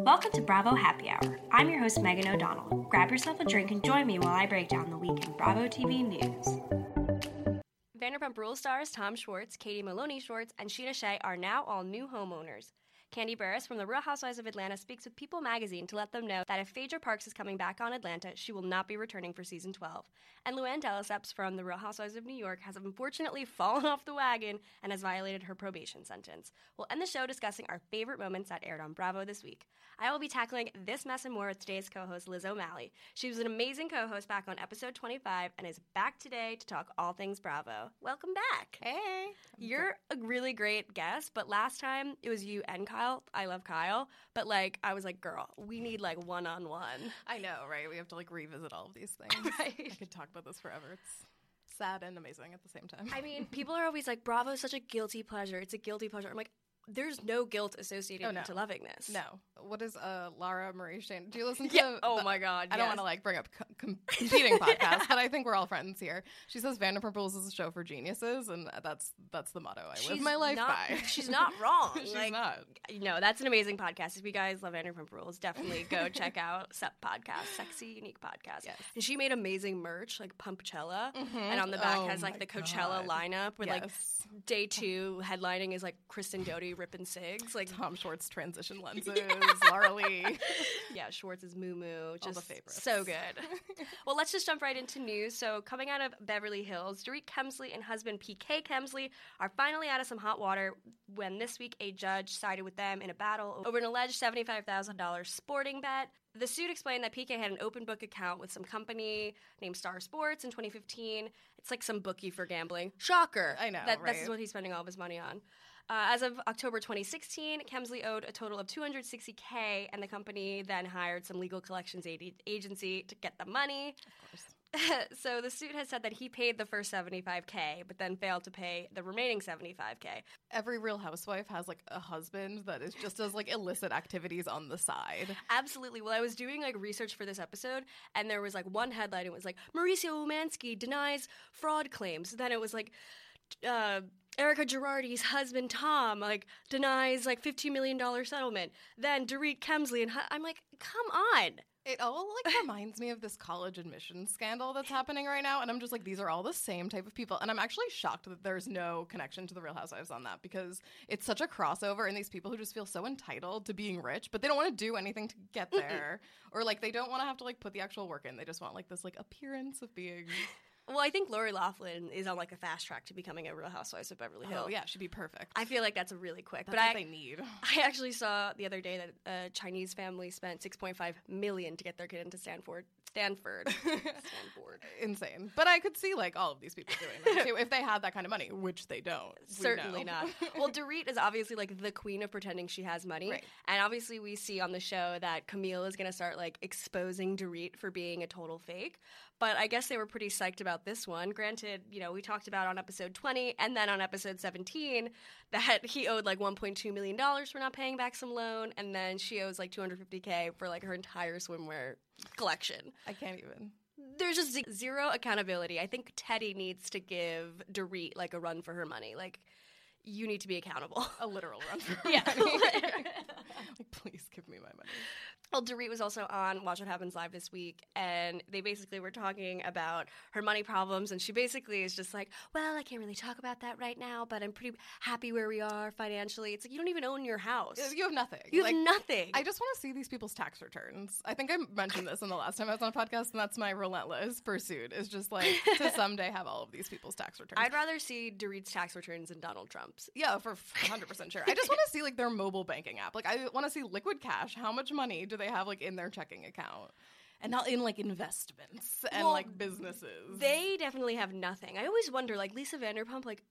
Welcome to Bravo Happy Hour. I'm your host, Megan O'Donnell. Grab yourself a drink and join me while I break down the week in Bravo TV news. Vanderpump Rules stars Tom Schwartz, Katie Maloney Schwartz, and Scheana Shay are now all new homeowners. Kandi Burruss from The Real Housewives of Atlanta speaks with People magazine to let them know that if Phaedra Parks is coming back on Atlanta, she will not be returning for season 12. And Luann de Lesseps from The Real Housewives of New York has unfortunately fallen off the wagon and has violated her probation sentence. We'll end the show discussing our favorite moments that aired on Bravo this week. I will be tackling this mess and more with today's co-host Liz O'Malley. She was an amazing co-host back on episode 25 and is back today to talk all things Bravo. Welcome back. Hey. You're a really great guest, but last time it was you and Kyle. I love Kyle, but like I was like, girl, we need like one on one. I know, right? We have to like revisit all of these things. Right. I could talk about this forever. It's sad and amazing at the same time. I mean, people are always like, Bravo is such a guilty pleasure. It's a guilty pleasure. I'm like, there's no guilt associated Oh, no. to loving this. no. What is uh Lara Marie Shane? Do you listen to? Yeah. Oh my god. I don't want to like bring up co- com- competing podcasts, but I think we're all friends here. She says Vanderpump Rules is a show for geniuses, and that's that's the motto I live my life not, by. She's not wrong. She's like, not. No, that's an amazing podcast. If you guys love Vanderpump Rules, definitely go check out Sep Podcast, Sexy Unique Podcast. Yes. And she made amazing merch, like Pumpchella, and on the back Oh has like the Coachella God. lineup with like day two headlining is like Kristen Doute ripping cigs, like Tom Schwartz transition lenses, Laura Lee. yeah, Schwartz's Moo Moo, just the favorites. so good. well, let's just jump right into news. So, coming out of Beverly Hills, Dorit Kemsley and husband PK Kemsley are finally out of some hot water when this week a judge sided with them in a battle over an alleged $75,000 sporting bet. The suit explained that PK had an open book account with some company named Star Sports in 2015. It's like some bookie for gambling. Shocker. I know, That, This is what he's spending all of his money on. Uh, as of October 2016, Kemsley owed a total of 260k, and the company then hired some legal collections ad- agency to get the money. so the suit has said that he paid the first 75k, but then failed to pay the remaining 75k. Every real housewife has like a husband that is just does like illicit activities on the side. Absolutely. Well, I was doing like research for this episode, and there was like one headline. It was like Mauricio Umansky denies fraud claims. Then it was like. Uh, Erika Girardi's husband Tom like denies like fifteen million dollar settlement. Then Dorit Kemsley and I'm like, come on. It all like reminds me of this college admissions scandal that's happening right now, and I'm just like, these are all the same type of people, and I'm actually shocked that there's no connection to the Real Housewives on that because it's such a crossover, and these people who just feel so entitled to being rich, but they don't want to do anything to get there, or like they don't want to have to like put the actual work in. They just want like this like appearance of being. Well, I think Lori Loughlin is on like a fast track to becoming a Real Housewives of Beverly oh, Hills. Oh yeah, she'd be perfect. I feel like that's a really quick. that's but I, they need. I actually saw the other day that a Chinese family spent 6.5 million to get their kid into Stanford. Stanford. Stanford. Insane, but I could see like all of these people doing that too if they had that kind of money, which they don't. Certainly not. Well, Dorit is obviously like the queen of pretending she has money. Right. And obviously, we see on the show that Camille is going to start like exposing Dorit for being a total fake. But I guess they were pretty psyched about this one. Granted, you know, we talked about on episode 20 and then on episode 17 that he owed like $1.2 million for not paying back some loan. And then she owes like 250K for like her entire swimwear collection. I can't even. There's just zero accountability. I think Teddi needs to give Dorit like a run for her money. Like, you need to be accountable. A literal run for Yeah, money. like, please give me my money. Well, Dorit was also on Watch What Happens Live this week, and they basically were talking about her money problems, and she basically is just like, "Well, I can't really talk about that right now, but I'm pretty happy where we are financially." It's like you don't even own your house. You have nothing. You have Like, nothing. I just want to see these people's tax returns. I think I mentioned this in the last time I was on a podcast, and that's my relentless pursuit is just like to someday have all of these people's tax returns. I'd rather see Dorit's tax returns than Donald Yeah, for 100% sure. I just want to see like their mobile banking app. Like I want to see liquid cash. How much money do they have like in their checking account? And not in like investments and Well, like businesses. They definitely have nothing. I always wonder, like Lisa Vanderpump, like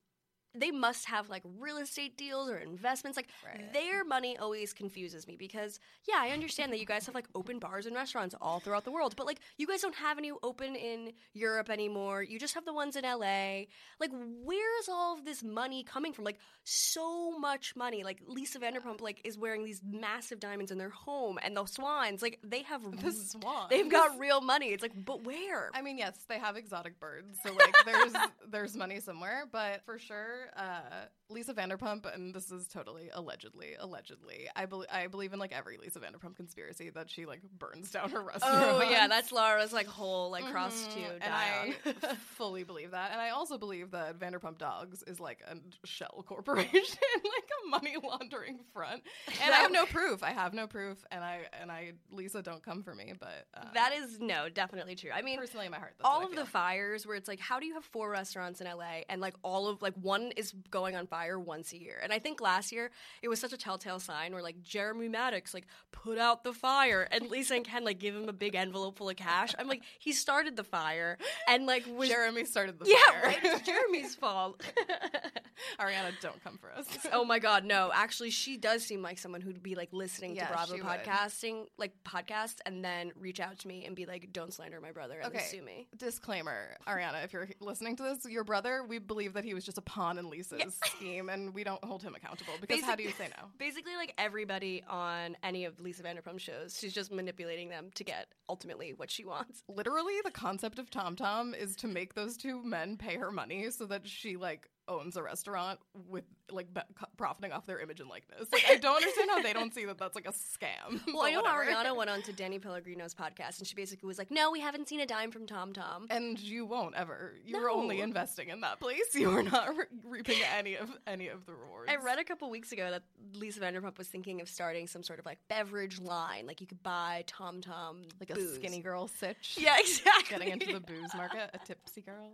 they must have like real estate deals or investments. Like Right. their money always confuses me because yeah, I understand that you guys have like open bars and restaurants all throughout the world, but like you guys don't have any open in Europe anymore. You just have the ones in LA. Like where's all of this money coming from? Like so much money. Like Lisa Vanderpump like is wearing these massive diamonds in their home and the swans, like they have The swans. They've got real money. It's like, but where? I mean, yes, they have exotic birds, so like there's there's money somewhere, but for sure, uh, Lisa Vanderpump, and this is totally allegedly, allegedly, I believe I believe in like every Lisa Vanderpump conspiracy that she like burns down her restaurant. Oh yeah, that's Laura's like whole like cross to and die I on. fully believe that, and I also believe that Vanderpump Dogs is like a shell corporation, like a money laundering front. And I have no proof. I have no proof, and I and I Lisa, don't come for me, but uh, that is no, definitely true. I mean, personally in my heart, all I of the fires where it's like, how do you have four restaurants in LA and like all of like one is going on fire once a year? And I think last year it was such a telltale sign where like Jeremy Madix like put out the fire and Lisa and Ken like give him a big envelope full of cash. I'm like, he started the fire and like was Jeremy started the yeah, fire. right. It's Jeremy's fault. Ariana, don't come for us. oh my god, no. Actually, she does seem like someone who'd be like listening Yeah, to Bravo she would. podcasting, like podcasts, and then reach out to me and be like, "Don't slander my brother and Okay. sue me." Disclaimer, Ariana, if you're listening to this, your brother, we believe that he was just a pawn in Lisa's scheme, and we don't hold him accountable because how do you say no? Basically, like everybody on any of Lisa Vanderpump shows, she's just manipulating them to get ultimately what she wants. Literally, the concept of Tom Tom is to make those two men pay her money so that she like owns a restaurant with like be- profiting off their image and likeness. Like, I don't understand how they don't see that that's like a scam. Well, I know. Ariana went on to Danny Pellegrino's podcast, and she basically was like, "No, we haven't seen a dime from Tom Tom." And you won't ever. You were only investing in that place. You are not re- reaping any of any of the rewards. I read a couple weeks ago that Lisa Vanderpump was thinking of starting some sort of like beverage line, like you could buy Tom Tom like a skinny girl sitch. Yeah, exactly. Getting into the booze market, a tipsy girl.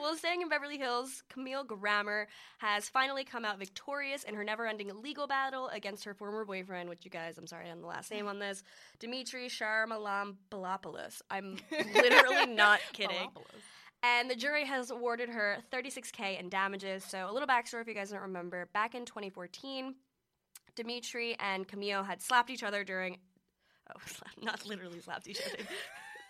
well, staying in Beverly Hills, Camille Grammer has finally come out victorious in her never-ending legal battle against her former boyfriend, which you guys, I'm sorry, I'm the last name on this, Dimitri Sharmalambalopoulos. I'm literally not kidding. And the jury has awarded her 36K in damages. So, a little backstory if you guys don't remember. Back in 2014, Dimitri and Camille had slapped each other during. Oh, not literally slapped each other.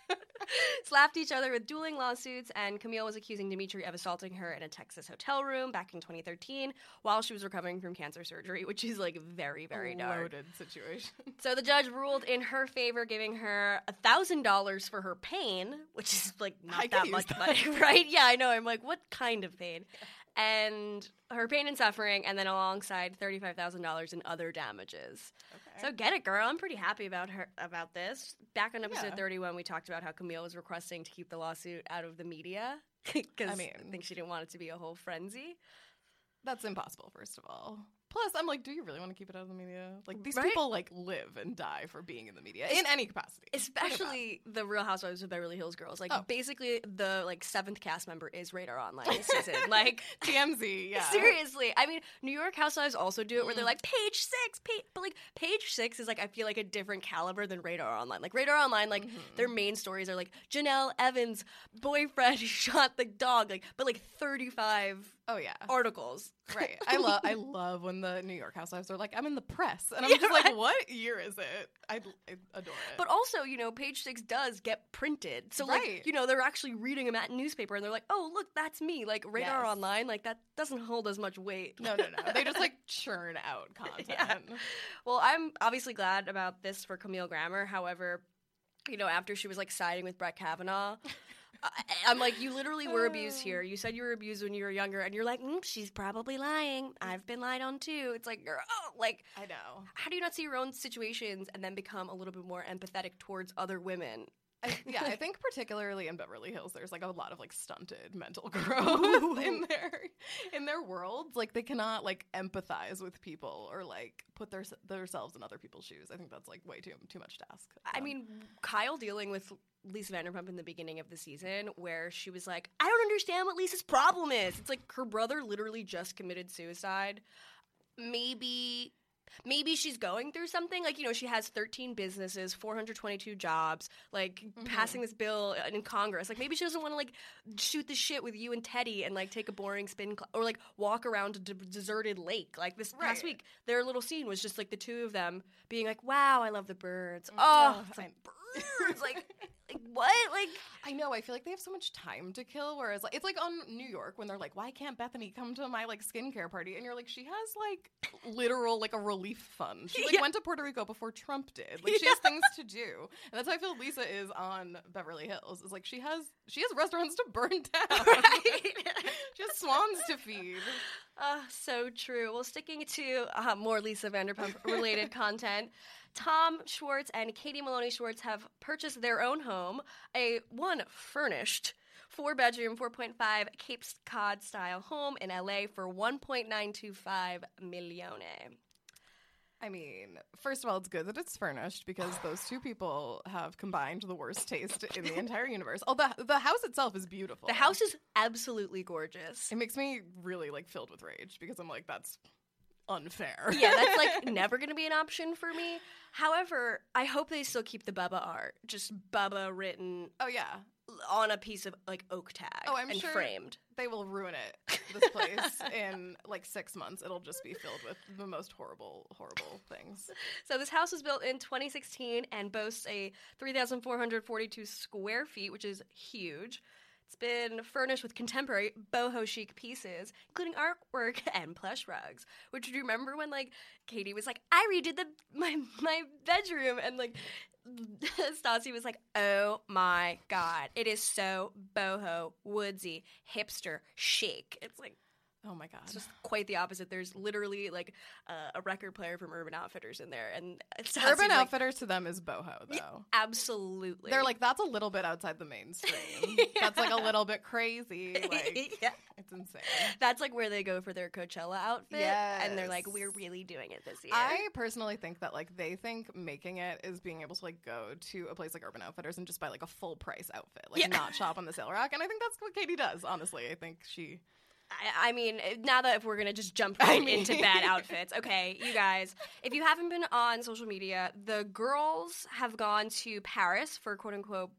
slapped each other with dueling lawsuits, and Camille was accusing Dimitri of assaulting her in a Texas hotel room back in 2013 while she was recovering from cancer surgery, which is like very, very dark. Loaded situation. So the judge ruled in her favor, giving her a thousand dollars for her pain, which is like not could that much that. money, right? Yeah, I know. I'm like, what kind of pain? And her pain and suffering, and then alongside thirty-five thousand dollars in other damages. So get it, girl. I'm pretty happy about her about this. Back on episode Yeah. 31, we talked about how Camille was requesting to keep the lawsuit out of the media because I, mean- I think she didn't want it to be a whole frenzy. That's impossible, first of all. Plus, I'm like, do you really want to keep it out of the media? Like, these Right? people like live and die for being in the media in any capacity. good or bad. Especially the Real Housewives of Beverly Hills girls. Like Oh. basically the like seventh cast member is Radar Online this season. like TMZ, yeah. seriously. I mean, New York Housewives also do it where they're Mm. like page six, page, but like page six is like I feel like a different caliber than Radar Online. Like Radar Online, like Mm-hmm. their main stories are like Jenelle Evans' boyfriend shot the dog, like but like thirty five Oh yeah. articles. Right. I love I love when the New York Housewives are like, I'm in the press. And I'm Yeah, just like, what year is it? I, I adore it. But also, you know, page six does get printed. So, Right. like, you know, they're actually reading them at newspaper and they're like, oh, look, that's me. Like, Radar Yes. Online, like, that doesn't hold as much weight. no, no, no. They just like churn out content. Yeah. Well, I'm obviously glad about this for Camille Grammer. However, you know, after she was like siding with Brett Kavanaugh, I'm like, you literally were abused here. You said you were abused when you were younger, and you're like, mm, she's probably lying. I've been lied on too. It's like, girl, like, I know. how do you not see your own situations and then become a little bit more empathetic towards other women? I, yeah, I think particularly in Beverly Hills, there's like a lot of like stunted mental growth in their in their worlds. Like they cannot like empathize with people or like put their themselves in other people's shoes. I think that's like way too too much to ask. I Um, mean, Kyle dealing with Lisa Vanderpump in the beginning of the season, where she was like, I don't understand what Lisa's problem is. It's like her brother literally just committed suicide. Maybe. Maybe she's going through something like you know she has 13 businesses, 422 jobs, like mm-hmm. passing this bill in Congress. Like maybe she doesn't want to like shoot the shit with you and Teddi and like take a boring spin cl- or like walk around a d- deserted lake. Like this past week, their little scene was just like the two of them being like, "Wow, I love the birds." Mm-hmm. Oh, Oh, birds. like, like what? Like I know. I feel like they have so much time to kill. Whereas, like, it's like on New York when they're like, "Why can't Bethany come to my like skincare party?" And you're like, "She has like literal like a relief fund. She like Yeah. went to Puerto Rico before Trump did. Like, she has things to do." And that's how I feel Lisa is on Beverly Hills. Is like she has she has restaurants to burn down. she has swans to feed. Uh, so true. Well, sticking to uh, more Lisa Vanderpump related content, Tom Schwartz and Katie Maloney Schwartz have purchased their own home, a one furnished four bedroom, 4.5 Cape Cod style home in LA for 1.925 millione. I mean, first of all, it's good that it's furnished because those two people have combined the worst taste in the entire universe. Although the the house itself is beautiful. The house is absolutely gorgeous. It makes me really like filled with rage because I'm like, that's unfair. yeah, that's like never going to be an option for me. However, I hope they still keep the Bubba art, just Bubba written oh yeah, on a piece of like oak tag Oh, I'm and sure- framed. they will ruin it. This place in like six months, it'll just be filled with the most horrible, horrible things. So this house was built in 2016 and boasts a 3,442 square feet, which is huge. It's been furnished with contemporary boho chic pieces, including artwork and plush rugs. Which do you remember when like Katie was like, "I redid the my my bedroom," and like Stassi was like, "Oh my god, it is so boho, woodsy, hipster, chic." It's like Oh my god. it's just quite the opposite. There's literally like uh, a record player from Urban Outfitters in there, and Stassi's Urban like, Outfitters to them is boho though. Absolutely, They're like that's a little bit outside the mainstream. that's like a little bit crazy. Like yeah. It's insane. That's like where they go for their Coachella outfit, and they're like, "We're really doing it this year." I personally think that like they think making it is being able to like go to a place like Urban Outfitters and just buy like a full price outfit, like Yeah. not shop on the sale rack. And I think that's what Katie does. Honestly, I think she. I, I mean, eh, now that if we're gonna just jump I right mean- into bad outfits, okay, you guys, if you haven't been on social media, the girls have gone to Paris for quote unquote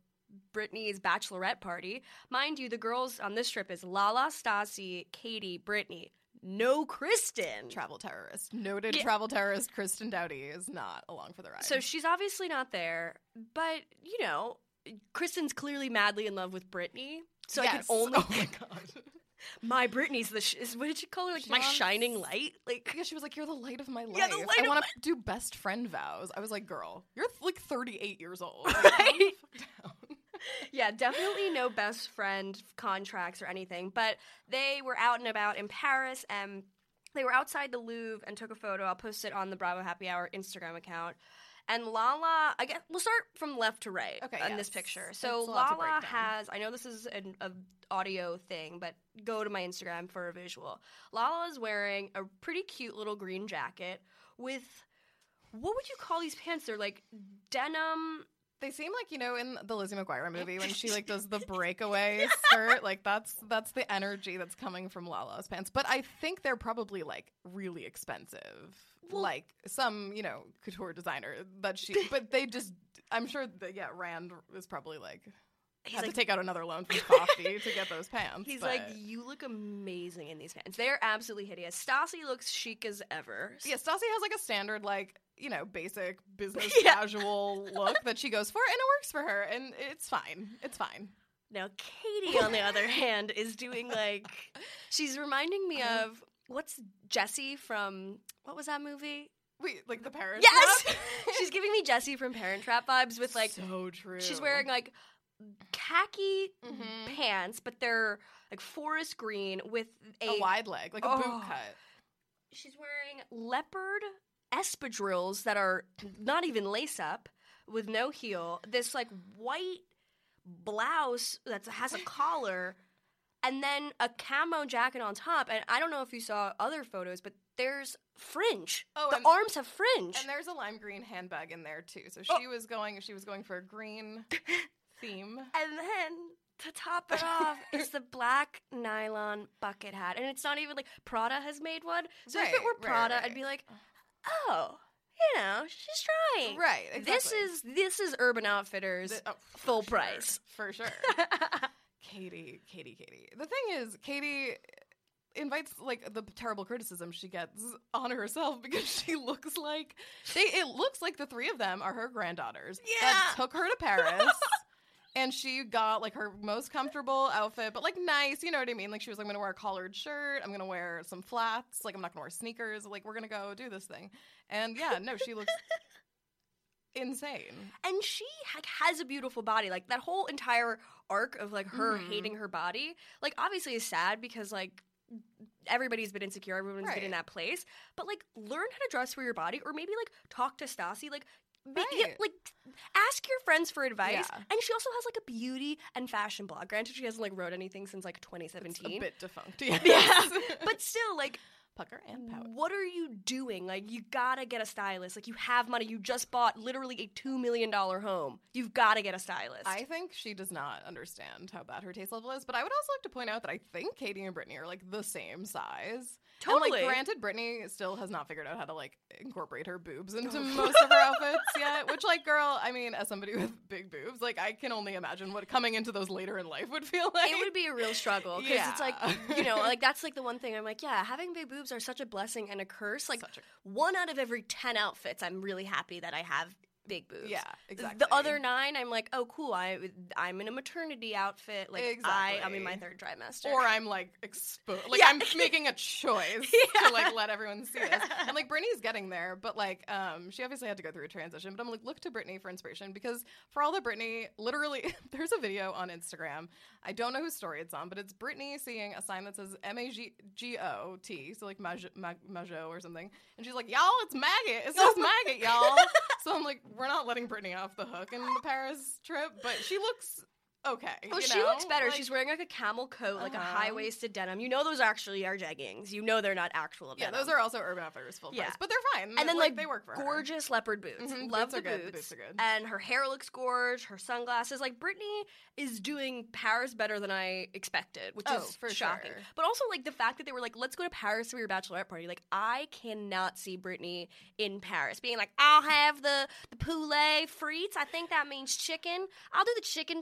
Brittany's bachelorette party. Mind you, the girls on this trip is Lala, Stassi, Katie, Brittany. No Kristen. Travel terrorist, noted Yeah. travel terrorist Kristen Doute is not along for the ride. So she's obviously not there, but you know, Kristen's clearly madly in love with Brittany. So I can only Oh my god. my Brittany's the sh- is what did she call her like She my wants- shining light like Yeah, she was like, "You're the light of my life. Yeah, the light I of want my- to do best friend vows." I was like, "Girl, you're like 38 years old. Like, Right? Yeah definitely no best friend contracts or anything but they were out and about in Paris and they were outside the Louvre and took a photo I'll post it on the Bravo Happy Hour Instagram account and Lala, I guess we'll start from left to right Okay, on this picture. So a lot to Lala has, I know this is an a audio thing, but go to my Instagram for a visual. Lala is wearing a pretty cute little green jacket with what would you call these pants? They're like denim. They seem like you know in the Lizzie McGuire movie when she like does the breakaway skirt. Like that's that's the energy that's coming from Lala's pants. But I think they're probably like really expensive. Well- like some you know couture designer that she. But they just. I'm sure that yeah, Rand is probably like. He's had like, to take out another loan from Coffee to get those pants. He's but- like, you look amazing in these pants. They're absolutely hideous. Stassi looks chic as ever. Yeah, Stassi has like a standard, like, you know, basic business Yeah. casual look that she goes for, and it works for her, and it's fine. It's fine. Now, Katie, on the other hand, is doing like she's reminding me Uh-huh. of what's Jessie from what was that movie? Wait, like the parent Yes, trap? she's giving me Jessie from Parent Trap vibes with like so true. she's wearing like khaki Mhm. pants, but they're like forest green with a, A wide leg, like a Oh. boot cut. She's wearing leopard espadrilles that are not even lace up with no heel. This like white blouse that has a collar, and then a camo jacket on top. And I don't know if you saw other photos, but there's fringe. Oh, the arms have fringe. And there's a lime green handbag in there too. So Oh. she was going she was going for a green theme. And then to top it off is the black nylon bucket hat. And it's not even like Prada has made one. So if it Right, were right, Prada, right. I'd be like, oh, you know, she's trying. Right, This is this is Urban Outfitters The- oh, full sure, price. For sure. Katie, Katie, Katie. The thing is, Katie invites like the terrible criticism she gets on herself because she looks like they it looks like the three of them are her granddaughters yeah. that took her to Paris. And she got like her most comfortable outfit, but like nice, you know what I mean? Like she was like, I'm gonna wear a collared shirt, I'm gonna wear some flats, like I'm not gonna wear sneakers, like we're gonna go do this thing. And yeah, no, she looks insane. and she like, has a beautiful body. Like that whole entire arc of like her Mhm. hating her body, like obviously is sad because like everybody's been insecure, everyone's been in that place. But like learn how to dress for your body, or maybe like talk to Stassi. Like. Ma- yeah, like ask your friends for advice Yeah. and she also has like a beauty and fashion blog granted she hasn't like wrote anything since like 2017 It's 2017 a bit defunct. Yes. yeah but still like pucker and pout. Mm. what are you doing? Like, you gotta get a stylist. Like, you have money. You just bought literally a $2 million home. You've gotta get a stylist. I think she does not understand how bad her taste level is, but I would also like to point out that I think Katie and Brittany are like the same size. And, Totally. like, granted, Brittany still has not figured out how to like incorporate her boobs into most of her outfits yet. Which, like, girl, I mean, as somebody with big boobs, like, I can only imagine what coming into those later in life would feel like. it would be a real struggle because it's like you know like that's like the one thing i'm like yeah having big boobs are such a blessing and a curse like a- one out of every 10 outfits i'm really happy that i have big boobs Yeah, exactly. the other nine i'm like oh cool i i'm in a maternity outfit like i i'm in my third trimester Or I'm like exposed. Like Yeah. I'm making a choice Yeah. to like let everyone see this. And like Brittany's getting there, but like um she obviously had to go through a transition. But I'm like, look to Brittany for inspiration because for all the Brittany, literally, there's a video on Instagram. I don't know whose story it's on, but it's Brittany seeing a sign that says M A G G O T, so like Maj- or something, and she's like, y'all, it's maggot. It says maggot, y'all. so I'm like, we're not letting Brittany off the hook in the Paris trip, but she looks okay. Oh, she know? looks better. Like- She's wearing like a camel coat, like a Uh-huh. high waisted denim. You know those actually are jeggings. You know they're not actual Yeah, denim. those are also Urban Outfitters full Yeah. price, but they're fine. and then like, they work for her. gorgeous leopard boots. Mhm, Love boots the good, the boots. boots are good. And her hair looks gorge. Her sunglasses. Like Brittany is doing Paris better than I expected, which Oh, is for shocking. sure. But also like the fact that they were like, let's go to Paris for your bachelorette party. Like I cannot see Brittany in Paris being like, I'll have the the poulet frites. I think that means chicken. I'll do the chicken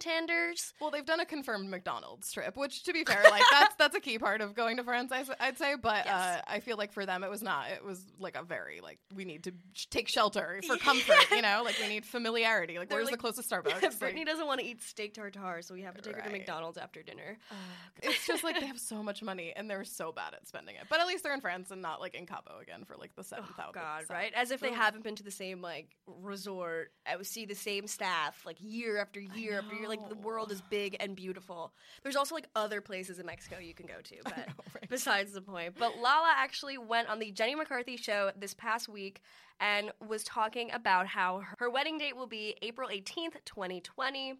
Well, they've done a confirmed McDonald's trip, which, to be fair, like that's that's a key part of going to France. I, would say, but Yes. uh, I feel like for them it was not. It was like a very like we need to sh- take shelter for comfort. You know, like we need familiarity. Like They're where's the closest Starbucks? Brittany Like, doesn't want to eat steak tartare, so we have to take her to McDonald's after dinner. it's just like they have so much money and they're so bad at spending it. But at least they're in France and not like in Cabo again for like the seventh Oh, God, so. right? As if they haven't been to the same like resort. I would see the same staff like year after year after year. Like the world is big and beautiful. There's also like other places in Mexico you can go to, but know, right? besides the point. But Lala actually went on the Jenny McCarthy show this past week and was talking about how her wedding date will be April 18th, 2020.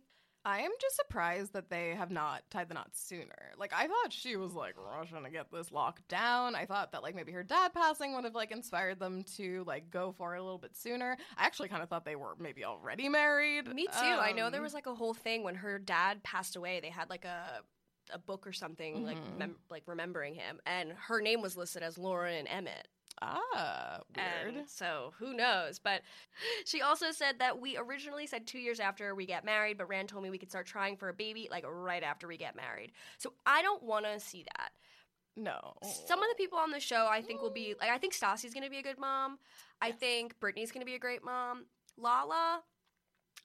I am just surprised that they have not tied the knot sooner. Like I thought she was like rushing to get this locked down. I thought that like maybe her dad passing would have like inspired them to like go for it a little bit sooner. I actually kind of thought they were maybe already married. Me too. I know there Um, was like a whole thing when her dad passed away. They had like a a book or something like Mhm. mem- like remembering him, and her name was listed as Lauren and Emmett. Ah weird. And so who knows? But she also said that we originally said two years after we get married, but Rand told me we could start trying for a baby like right after we get married. So I don't want to see that. no, Some of the people on the show I think will be like I think Stassi's gonna be a good mom. I think Brittany's gonna be a great mom. Lala,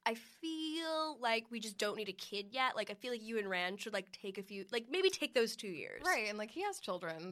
I feel like we just don't need a kid yet. Like I feel like you and Rand should like take a few like maybe take those two years. right, and like he has children.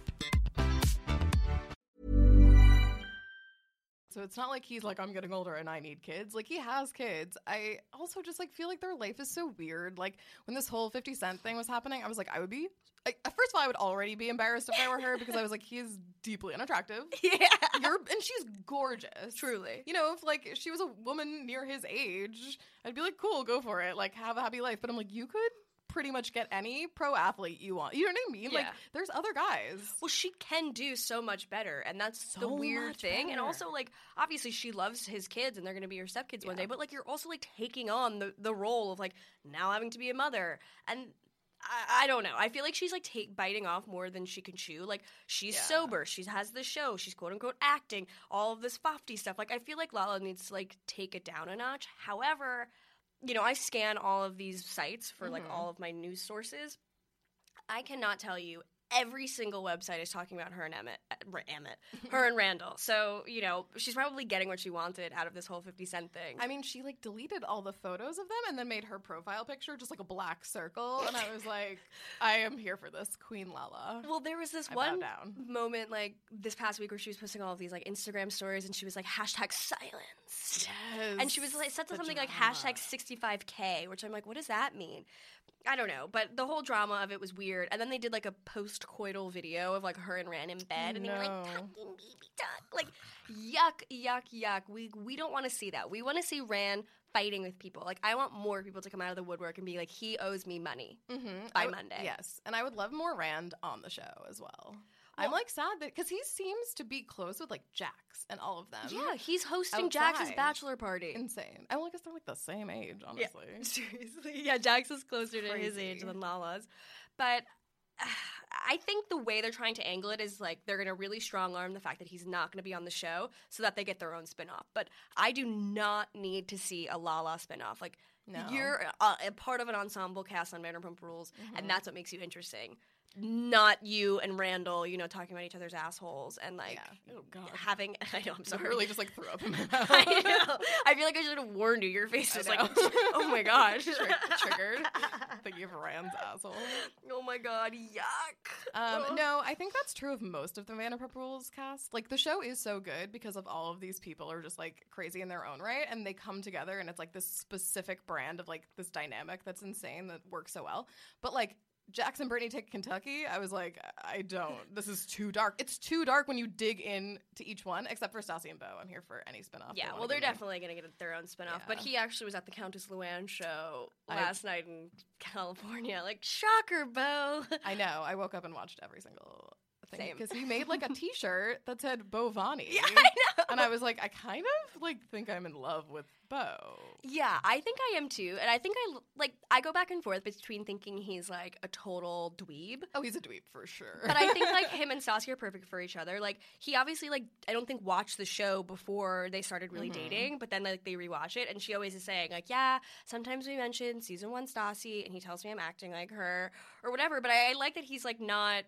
So it's not like he's like, I'm getting older and I need kids. Like he has kids. I also just like feel like their life is so weird. Like when this whole 50 Cent thing was happening, I was like, I would be. Like, first of all, I would already be embarrassed if I were her because I was like, he is deeply unattractive. Yeah. You're and she's gorgeous. Truly. You know, if like she was a woman near his age, I'd be like, cool, go for it. Like have a happy life. But I'm like, you could pretty much get any pro athlete you want. You know what I mean? Like there's other guys. Well, she can do so much better, and that's the weird thing. And also, like, obviously, she loves his kids, and they're going to be her stepkids one day. But like, you're also like taking on the the role of like now having to be a mother, and I, I don't know. I feel like she's like take biting off more than she can chew. Like, she's Yeah. sober. She has the show. She's quote unquote acting. All of this fofty stuff. Like, I feel like Lala needs to like take it down a notch. However. You know, I scan all of these sites for like Mhm. all of my news sources. I cannot tell you every single website is talking about her and Emmett, uh, Emmett, her and Randall. So you know she's probably getting what she wanted out of this whole Fifty Cent thing. I mean, she like deleted all the photos of them and then made her profile picture just like a black circle. And I was like, I am here for this, Queen Lala. well, there was this I one moment like this past week where she was posting all of these like Instagram stories, and she was like hashtag silence. Yes. And she was like said The something like hashtag 65k, which I'm like, what does that mean? I don't know, but the whole drama of it was weird. And then they did like a post-coital video of like her and Rand in bed, and they were like No. talking baby talk, like yuck, yuck, yuck. We we don't want to see that. We want to see Rand fighting with people. Like I want more people to come out of the woodwork and be like, he owes me money. Mhm. by would- Monday. Yes. And I would love more Rand on the show as well. I'm like sad that because he seems to be close with like Jax and all of them. yeah, he's hosting Jax's bachelor party. Insane. I, well, I guess they're like the same age, honestly. Yeah, seriously. Yeah, Jax is closer to his age than Lala's. But I think the way they're trying to angle it is like they're going to really strong arm the fact that he's not going to be on the show so that they get their own spin-off. But I do not need to see a Lala spin-off. Like No. you're a, a part of an ensemble cast on Vanderpump Rules Mm-hmm. and that's what makes you interesting. Not you and Randall, you know, talking about each other's assholes and like Yeah. Oh, having I know I'm I sorry. really just like threw up in my mouth. I know. I feel like I should have warned you. Your face I was like, oh my gosh. Tri- triggered. Thinking of Rand's asshole. Oh my god, yuck. Um, no, I think that's true of most of the Vanderpump Rules cast. Like the show is so good because of all of these people are just like crazy in their own right, and they come together, and it's like this specific brand of like this dynamic that's insane that works so well. But like Jackson Brittany take Kentucky, I was like, I don't. This is too dark. It's too dark when you dig in to each one, except for Stassi and Beau. I'm here for any spinoff. Yeah, wanna well, they're definitely going to get their own spinoff. But he actually was at the Countess Luann show I- last night in California. Like, shocker, Beau. I know. I woke up and watched every single thing because he made like a T-shirt that said Bovani. Yeah, I know. And I was like, I kind of like think I'm in love with Beau. Yeah, I think I am too. And I think I like I go back and forth between thinking he's like a total dweeb. Oh, he's a dweeb for sure. But I think like him and Stassi are perfect for each other. Like he obviously like I don't think watched the show before they started really mm-hmm. dating, but then like they rewatch it and she always is saying like, yeah, sometimes we mention season one Stassi and he tells me I'm acting like her or whatever. But I, I like that he's like not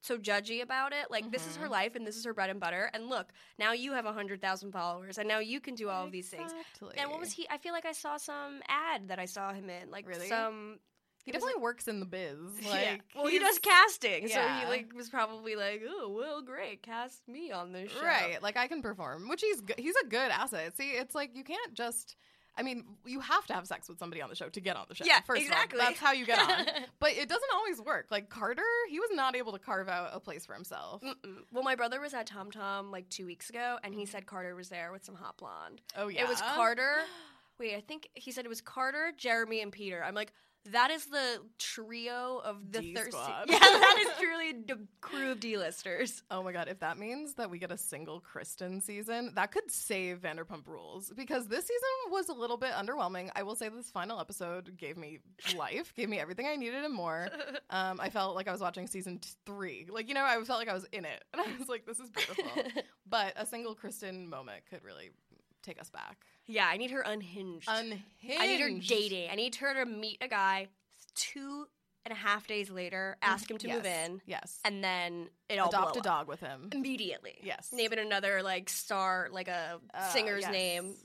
so judgy about it. Like this is her mm-hmm. life and this is her bread and butter. And look, now you have a hundred thousand followers and now you can do all of these things. Exactly. And what was he? I feel like I saw some ad that I saw him in, like Really? some. He definitely works in the biz. yeah. Like, Well, he does casting, so he like was probably like, "Oh, well, great, cast me on this show." Right, like I can perform, which he's good. he's a good asset. See, it's like you can't just I mean, you have to have sex with somebody on the show to get on the show. Yeah, first exactly. Of all. That's how you get on. but it doesn't always work. Like Carter, he was not able to carve out a place for himself. Mm-mm. Well, my brother was at Tom Tom like two weeks ago, and he mm. said Carter was there with some hot blonde. Oh yeah, It was Carter. Wait, I think he said it was Carter, Jeremy, and Peter. I'm like, that is the trio of the thirsty. Yeah, that is truly the crew of D-listers. Oh my god, if that means that we get a single Kristen season, that could save Vanderpump Rules because this season was a little bit underwhelming. I will say this final episode gave me life, gave me everything I needed and more. Um, I felt like I was watching season t- three. Like, you know, I felt like I was in it. And I was like, this is beautiful. but a single Kristen moment could really take us back. Yeah, I need her unhinged. Unhinged. I need her dating. I need her to meet a guy two and a half days later, ask him to move in, Yes. and then it all Adopt blow a up. dog with him. immediately. Yes. Name it another like star, like a Uh, singer's yes. name.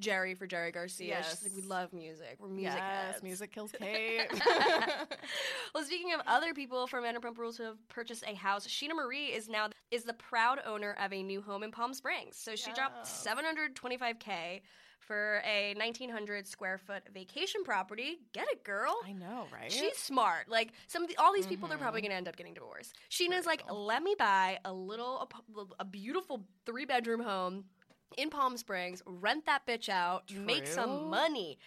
Jerry for Jerry Garcia. She's Yes. like, we love music. We're music yes, heads. music kills Kate. well, speaking of other people from Vanderpump Rules who have purchased a house, Scheana Marie is now is the proud owner of a new home in Palm Springs. So she dropped 725k for a 1900 square foot vacation property. Get it, girl. I know, right? She's smart. Like some of the, all these people, they're Mm-hmm. probably going to end up getting divorced. Scheana's like, let me buy a little, ap- a beautiful three bedroom home in Palm Springs, rent that bitch out, make some money.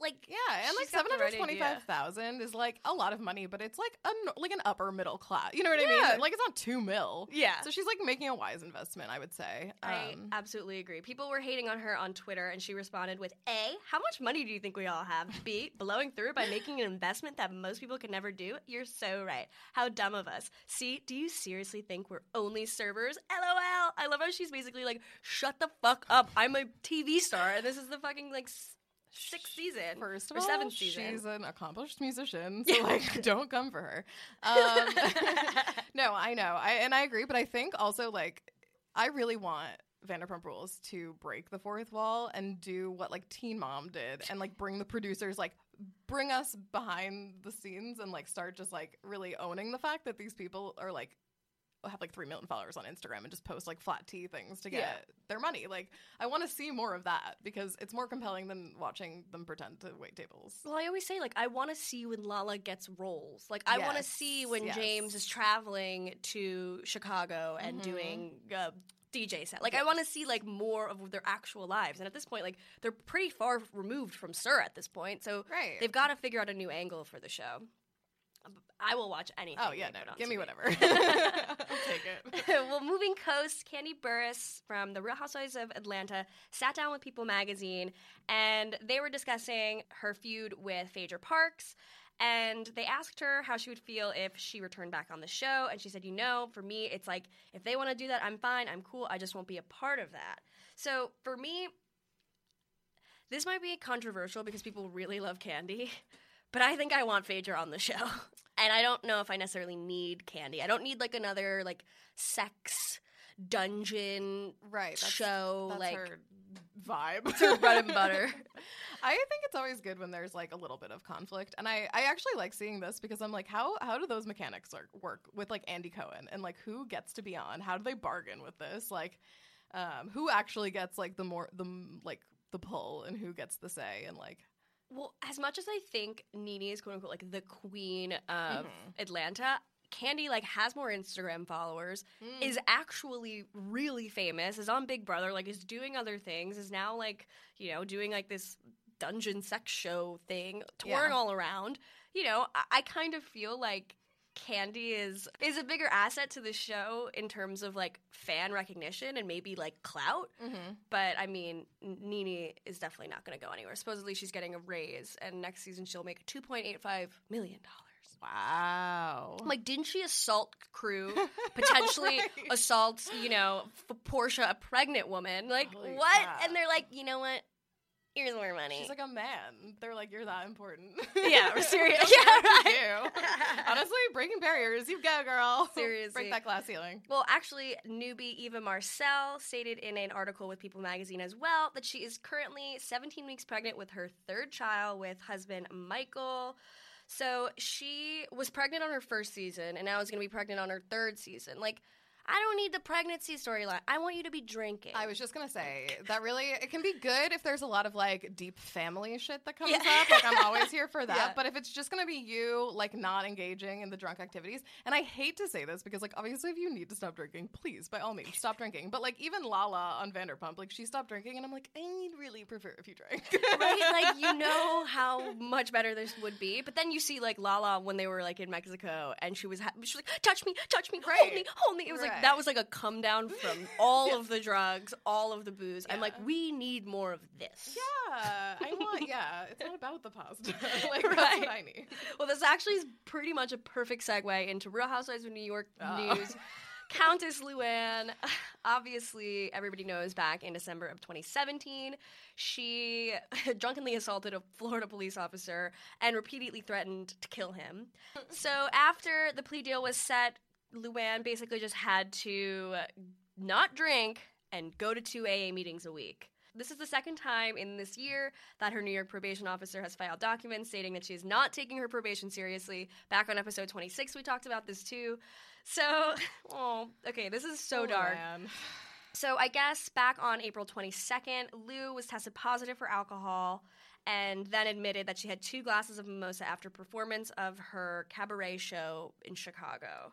Like, Yeah, and like seven right hundred twenty-five idea. thousand is like a lot of money, but it's like a like an upper middle class. You know what I Yeah. mean? Like it's not two mil. Yeah. So she's like making a wise investment, I would say. I Um, absolutely agree. People were hating on her on Twitter, and she responded with A, how much money do you think we all have? B, blowing through by making an investment that most people could never do? You're so right. How dumb of us. C, do you seriously think we're only servers? LOL. I love how she's basically like, shut the fuck up. I'm a TV star, and this is the fucking like sixth season. First of or all, seventh season. she's an accomplished musician, so like, don't come for her. Um, no, I know, I and I agree, but I think also like, I really want Vanderpump Rules to break the fourth wall and do what like Teen Mom did, and like bring the producers like bring us behind the scenes and like start just like really owning the fact that these people are like have like 3 million followers on Instagram and just post like flat tea things to get Yeah. their money. Like I want to see more of that because it's more compelling than watching them pretend to wait tables. Well, I always say like I want to see when Lala gets roles. Like I want to see when yes. James is traveling to Chicago and Mm-hmm. doing uh, DJ set. Like I want to see like more of their actual lives. And at this point, like they're pretty far removed from SUR at this point, so Right. they've got to figure out a new angle for the show. I will watch anything. Oh yeah, no, give me whatever. I'll take it. well, moving coast, Kandi Burruss from The Real Housewives of Atlanta sat down with People magazine and they were discussing her feud with Phaedra Parks. And they asked her how she would feel if she returned back on the show. And she said, You know, for me, it's like, if they want to do that, I'm fine. I'm cool. I just won't be a part of that. So for me, this might be controversial because people really love Kandi, but I think I want Phaedra on the show. And I don't know if I necessarily need Kandi. I don't need like another like sex dungeon Right, that's- show That's like her vibe. it's her bread and butter. I think it's always good when there's like a little bit of conflict, and I, I actually like seeing this because I'm like, how how do those mechanics work, work with like Andy Cohen and like who gets to be on? How do they bargain with this? Like, um, who actually gets like the more the like the pull and who gets the say and like Well, as much as I think Nene is quote unquote like the queen of Mhm. Atlanta, Kandi like has more Instagram followers, Mm. is actually really famous, is on Big Brother, like is doing other things, is now like, you know, doing like this dungeon sex show thing, touring Yeah. all around. You know, I, I kind of feel like Kandi is is a bigger asset to the show in terms of like fan recognition and maybe like clout. Mm-hmm. But I mean, N- Nene is definitely not going to go anywhere. Supposedly, she's getting a raise, and next season she'll make two point eight five million dollars. wow. Like, didn't she assault crew? Potentially Right. assault, you know, f- Porsha, a pregnant woman. Like Holy what? crap. And they're like, you know what? Here's more money. She's like a man. They're like, you're that important. Yeah, we're serious. Yeah, right. you. Honestly, breaking barriers. You go, girl. Seriously. break that glass ceiling. Well, actually, newbie Eva Marcille stated in an article with People magazine as well that she is currently 17 weeks pregnant with her third child with husband Michael. So she was pregnant on her first season and now is going to be pregnant on her third season. Like, I don't need the pregnancy storyline. I want you to be drinking. I was just gonna say that really it can be good if there's a lot of like deep family shit that comes Yeah. up. Like I'm always here for that. Yeah. But if it's just gonna be you like not engaging in the drunk activities, and I hate to say this because like obviously if you need to stop drinking, please by all means stop drinking. But like even Lala on Vanderpump, like she stopped drinking, and I'm like I really prefer if you drink. right? Like you know how much better this would be, but then you see like Lala when they were like in Mexico, and she was ha- she was like, "Touch me, touch me, hold me, hold me." It was like Right. That was like a come down from all of the drugs, all of the booze. I'm like, we need more of this. yeah, I want. Yeah, it's not about the pasta. like that's Right. what I need. Well, this actually is pretty much a perfect segue into Real Housewives of New York Oh. news. Countess Luann, obviously, everybody knows back in December of 2017, she drunkenly assaulted a Florida police officer and repeatedly threatened to kill him. So, after the plea deal was set, Luann basically just had to not drink and go to two AA meetings a week. This is the second time in this year that her New York probation officer has filed documents stating that she is not taking her probation seriously. Back on episode 26, we talked about this too. So, oh, okay, this is so Oh, dark. man. So I guess back on April 22nd, Lou was tested positive for alcohol and then admitted that she had two glasses of mimosa after performance of her cabaret show in Chicago.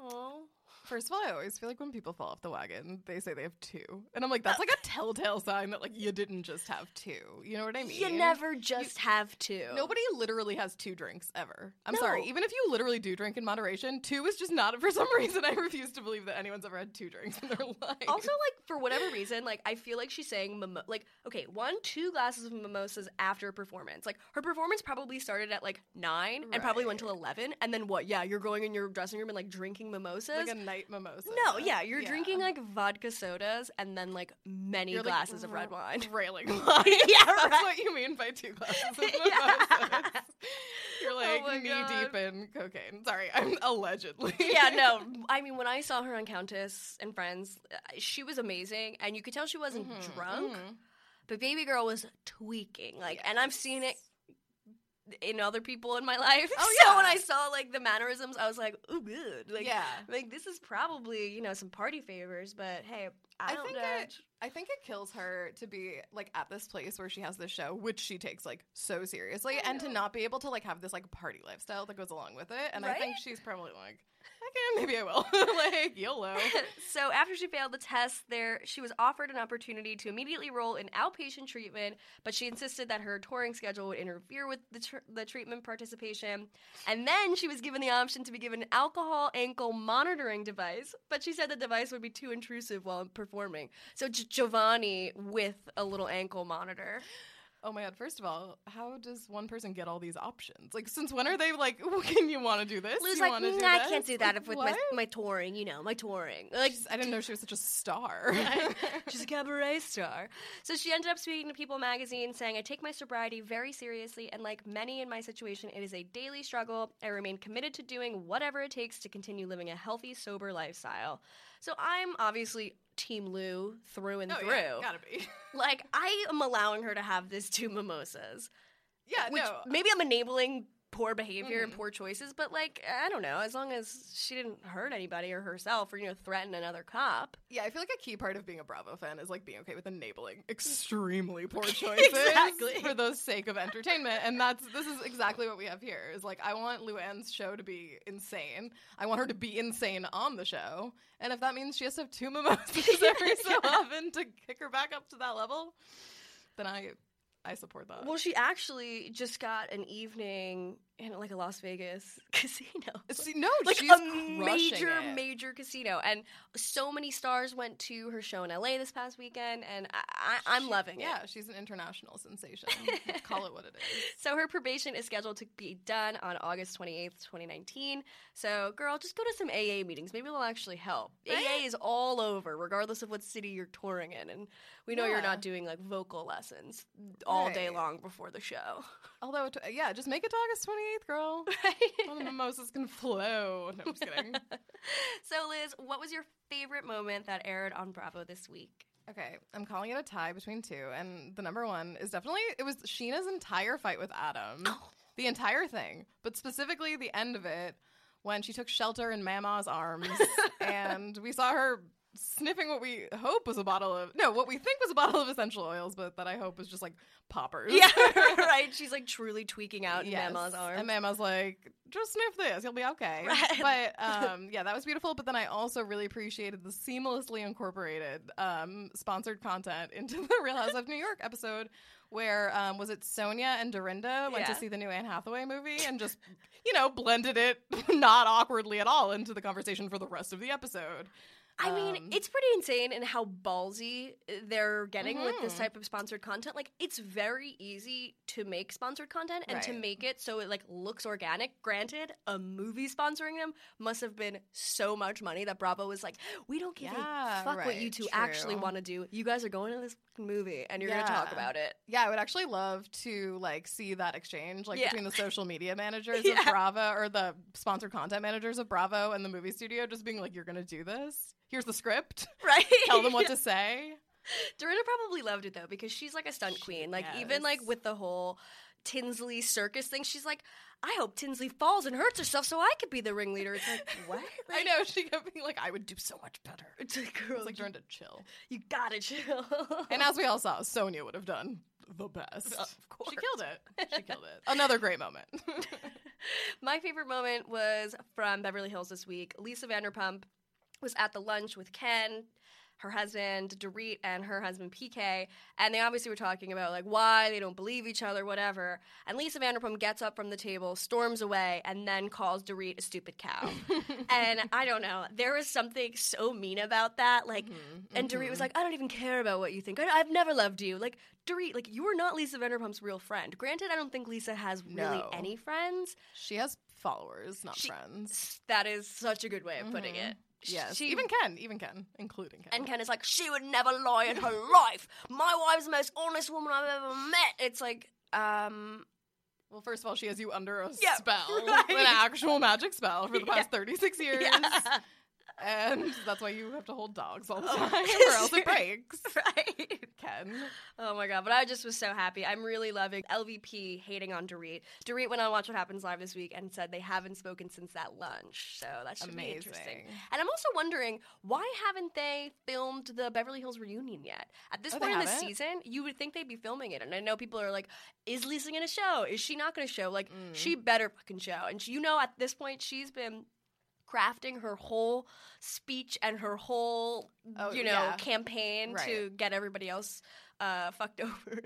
Oh. First of all, I always feel like when people fall off the wagon, they say they have two, and I'm like, that's like a telltale sign that like you didn't just have two. You know what I mean? You never just have two. Nobody literally has two drinks ever. I'm sorry. Even if you literally do drink in moderation, two is just not. For some reason, I refuse to believe that anyone's ever had two drinks in their life. Also, like for whatever reason, like I feel like she's saying mimo- like okay, one, two glasses of mimosas after a performance. Like her performance probably started at like nine and probably went till eleven, and then what? Yeah, you're going in your dressing room and like drinking mimosas. like a night mimosa. no, yeah, you're drinking like vodka sodas and then like many You're, like, glasses of red wine. Railing wine. Yeah, That's right. what you mean by two glasses of mimosas. Yeah. You're like my knee God. deep in cocaine. Sorry, I'm allegedly. yeah, no. I mean, when I saw her on Countess and Friends, uh, she was amazing, and you could tell she wasn't Mm-hmm, drunk, but Baby Girl was tweaking. Like, and I've seen it in other people in my life. Oh, yeah. So when. I saw like the mannerisms, I was like, "Ooh, good." Like, Yeah. like this is probably you know some party favors, but hey, I, I think it. I think it kills her to be like at this place where she has this show, which she takes like so seriously, and to not be able to like have this like party lifestyle that goes along with it. And I think she's probably like, okay, maybe I will. like YOLO. so after she failed the test there she was offered an opportunity to immediately roll in outpatient treatment but she insisted that her touring schedule would interfere with the, tr- the treatment participation and then she was given the option to be given an alcohol ankle monitoring device but she said the device would be too intrusive while performing so giovanni with a little ankle monitor Oh my god! First of all, how does one person get all these options? Like, since when are they like? Can you want to do this? Lou's you like, wanna "Mm, do I this?" can't do that Like, with what? my, my touring, you know, my touring. Like, I didn't know she was such a star. She's a cabaret star. So she ended up speaking to People magazine saying, I take my sobriety very seriously, and like many in my situation, it is a daily struggle. I remain committed to doing whatever it takes to continue living a healthy, sober lifestyle. So I'm obviously Team Lou through and oh through. yeah, gotta be. Like, I am allowing her to have this two mimosas. Yeah, Which no. Maybe I'm enabling poor behavior and mm-hmm. poor choices, but like, I don't know, as long as she didn't hurt anybody or herself or, you know, threaten another cop. Yeah, I feel like a key part of being a Bravo fan is like being okay with enabling extremely poor choices Exactly. for the sake of entertainment, and that's this is exactly what we have here. Is like I want Luann's show to be insane. I want her to be insane on the show, and if that means she has to have two mimosas every so often to kick her back up to that level, then I I support that. Well, she actually just got an evening in like a Las Vegas casino. See, no, like she's a major, it. major casino, and so many stars went to her show in LA this past weekend, and I, She- loving Yeah, it. Yeah, she's an international sensation. Call it what it is. So her probation is scheduled to be done on August 28th, 2019. So, girl, just go to some AA meetings. Maybe they'll actually help. AA is all over, regardless of what city you're touring in, and we know you're not doing like vocal lessons all day long before the show. Although, yeah, just make it to August 28th, girl. All the mimosas can flow. No, I'm just kidding. So, Liz, what was your favorite moment that aired on Bravo this week? Okay, I'm calling it a tie between two, and the number one is definitely it was Scheana's entire fight with Adam, Oh. the entire thing, but specifically the end of it when she took shelter in Mama's arms, and we saw her sniffing what we hope was a bottle of no, what we think was a bottle of essential oils, but that I hope was just like poppers. Yeah, right. She's like truly tweaking out in Yes. Mama's arms. And Mama's like, just sniff this, you'll be okay. Right. But um, yeah, that was beautiful. But then I also really appreciated the seamlessly incorporated um, sponsored content into the Real House of New York episode where um, was it Sonja and Dorinda went to see the new Anne Hathaway movie and just, you know, blended it not awkwardly at all into the conversation for the rest of the episode. I mean, Um, it's pretty insane in how ballsy uh, they're getting with this Mhm. type of sponsored content. Like, it's very easy to make sponsored content and to make it so it like looks organic. Granted, a movie sponsoring them must have been so much money that Bravo was like, "We don't give Yeah, a fuck what you right, two actually want to do. You guys are going to this movie and you're going to talk about it." Yeah, I would actually love to like see that exchange like Yeah. between the social media managers Yeah. of Bravo or the sponsored content managers of Bravo and the movie studio just being like, You're gonna do this? Here's the script. Right? Tell them what to say. Dorinda probably loved it though because she's like a stunt queen. Like even like with the whole Tinsley circus thing, she's like, I hope Tinsley falls and hurts herself so I could be the ringleader. It's like what? I Like, know, she kept being like, I would do so much better. It's like, It's like Dorinda chill. you gotta chill. And as we all saw, Sonja would have done the best. Of course. She killed it. She killed it. Another great moment. My favorite moment was from Beverly Hills this week. Lisa Vanderpump was at the lunch with Ken, her husband Dorit, and her husband PK, and they obviously were talking about like why they don't believe each other, whatever. And Lisa Vanderpump gets up from the table, storms away, and then calls Dorit a stupid cow. and I don't know, there was something so mean about that. Like, mm-hmm, and Dorit mm-hmm. was like, I don't even care about what you think. I, I've never loved you. Like. Dorit, like you are not Lisa Vanderpump's real friend. Granted, I don't think Lisa has really No. any friends, she has followers, not She- friends. that is such a good way of putting mm-hmm. it. Yes. She, even Ken, even Ken, including Ken. and Ken is like, she would never lie in her life. My wife's the most honest woman I've ever met. It's like, um, Well, first of all, she has you under a Yeah, spell, right. an actual magic spell for the past Yeah. 36 years. yeah. And that's why you have to hold dogs all the Oh, time, or else it breaks. right. Ken. Oh my god, but I just was so happy. I'm really loving LVP hating on Dorit. Dorit went on Watch What Happens Live this week and said they haven't spoken since that lunch. So that should be interesting. And I'm also wondering why haven't they filmed the Beverly Hills reunion yet? At this Oh, point in the season, you would think they'd be filming it. And I know people are like, "Is Lisa going to show? Is she not going to show?" Like, Mm. she better fucking show. And she, you know, at this point, she's been crafting her whole speech and her whole, Oh, you know, yeah. campaign to get everybody else uh, fucked over.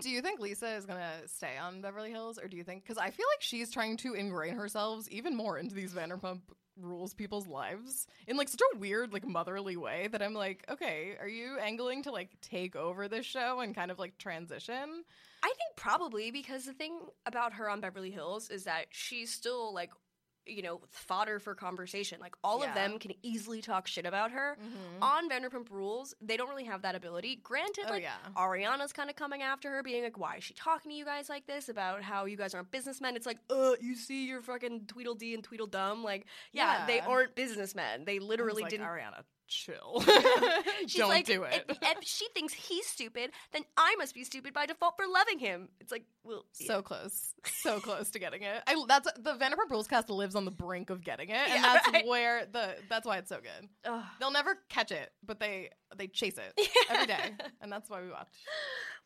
Do you think Lisa is going to stay on Beverly Hills, or do you think? Because I feel like she's trying to ingrain herself even more into these Vanderpump rules people's lives in like such a weird, like motherly way that I'm like, okay, are you angling to like take over this show and kind of like transition? I think probably because the thing about her on Beverly Hills is that she's still like, you know, fodder for conversation. Like all of them can easily talk shit about her. Mm-hmm. On Vanderpump Rules, they don't really have that ability. Granted, Oh, like yeah. Ariana's kind of coming after her, being like, "Why is she talking to you guys like this about how you guys aren't businessmen?" It's like, "Uh, you see, you're fucking Tweedledee and Tweedledum." Like, yeah, they aren't businessmen. They literally like, didn't. Ariana, chill. She's Don't like, do it. If, if she thinks he's stupid, then I must be stupid by default for loving him. It's like, well, so close, so close to getting it. I that's the Vanderpump Rules cast lives on the brink of getting it, and Yeah, that's right. where the that's why it's so good. Ugh. They'll never catch it, but they they chase it every day, and that's why we watch.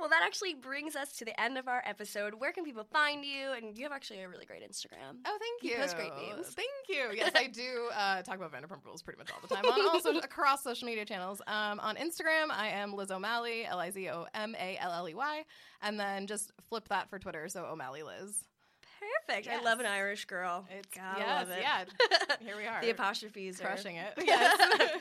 Well, that actually brings us to the end of our episode. Where can people find you? And you have actually a really great Instagram. Oh, thank You you. post great memes. Thank you. Yes, I do uh, talk about Vanderpump Rules pretty much all the time. On also across social media channels. Um, on Instagram, I am Liz O'Malley, L I Z O M A L L E Y, and then just flip that for Twitter, so O'Malley Liz. Perfect. I love an Irish girl. It's yes, love it. yeah. Here we are. the apostrophes are crushing it. Yes.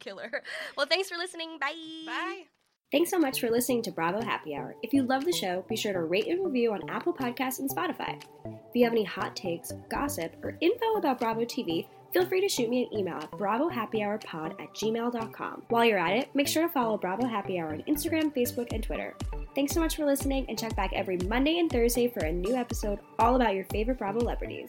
Killer. Well, thanks for listening. Bye. Bye. Thanks so much for listening to Bravo Happy Hour. If you love the show, be sure to rate and review on Apple Podcasts and Spotify. If you have any hot takes, gossip, or info about Bravo TV, feel free to shoot me an email at bravohappyhourpod at gmail.com. While you're at it, make sure to follow Bravo Happy Hour on Instagram, Facebook, and Twitter. Thanks so much for listening, and check back every Monday and Thursday for a new episode all about your favorite Bravo celebrities.